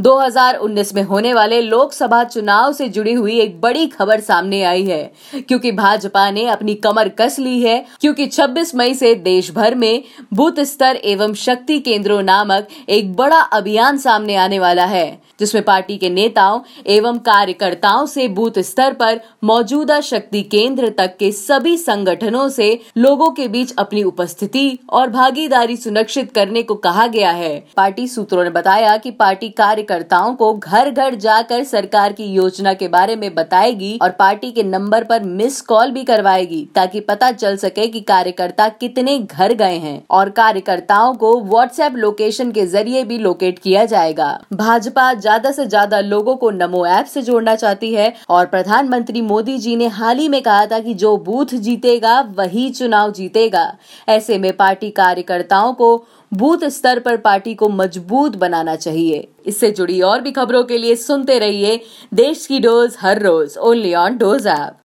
2019 में होने वाले लोकसभा चुनाव से जुड़ी हुई एक बड़ी खबर सामने आई है, क्योंकि भाजपा ने अपनी कमर कस ली है, क्योंकि 26 मई से देश भर में बूथ स्तर एवं शक्ति केंद्रों नामक एक बड़ा अभियान सामने आने वाला है, जिसमें पार्टी के नेताओं एवं कार्यकर्ताओं से बूथ स्तर पर मौजूदा शक्ति केंद्र तक के सभी संगठनों से लोगों के बीच अपनी उपस्थिति और भागीदारी सुनिश्चित करने को कहा गया है। पार्टी सूत्रों ने बताया कि पार्टी कार्यकर्ताओं को घर घर जाकर सरकार की योजना के बारे में बताएगी और पार्टी के नंबर पर मिस कॉल भी करवाएगी, ताकि पता चल सके कि कार्यकर्ता कितने घर गए हैं और कार्यकर्ताओं को व्हाट्सएप लोकेशन के ज़रिए भी लोकेट किया जाएगा। भाजपा ज़्यादा से ज़्यादा लोगों को नमो ऐप से जोड़ना चाहती है और प्रधानमंत्री मोदी जी ने हाल ही में कहा था कि जो बूथ जीतेगा, वही चुनाव जीतेगा। ऐसे में पार्टी कार्यकर्ताओं को बूथ स्तर पर पार्टी को मज़बूत बनाना चाहिए। इससे जुड़ी और भी खबरों के लिए सुनते रहिए देश की डोज हर रोज ओनली ऑन डोज ऐप।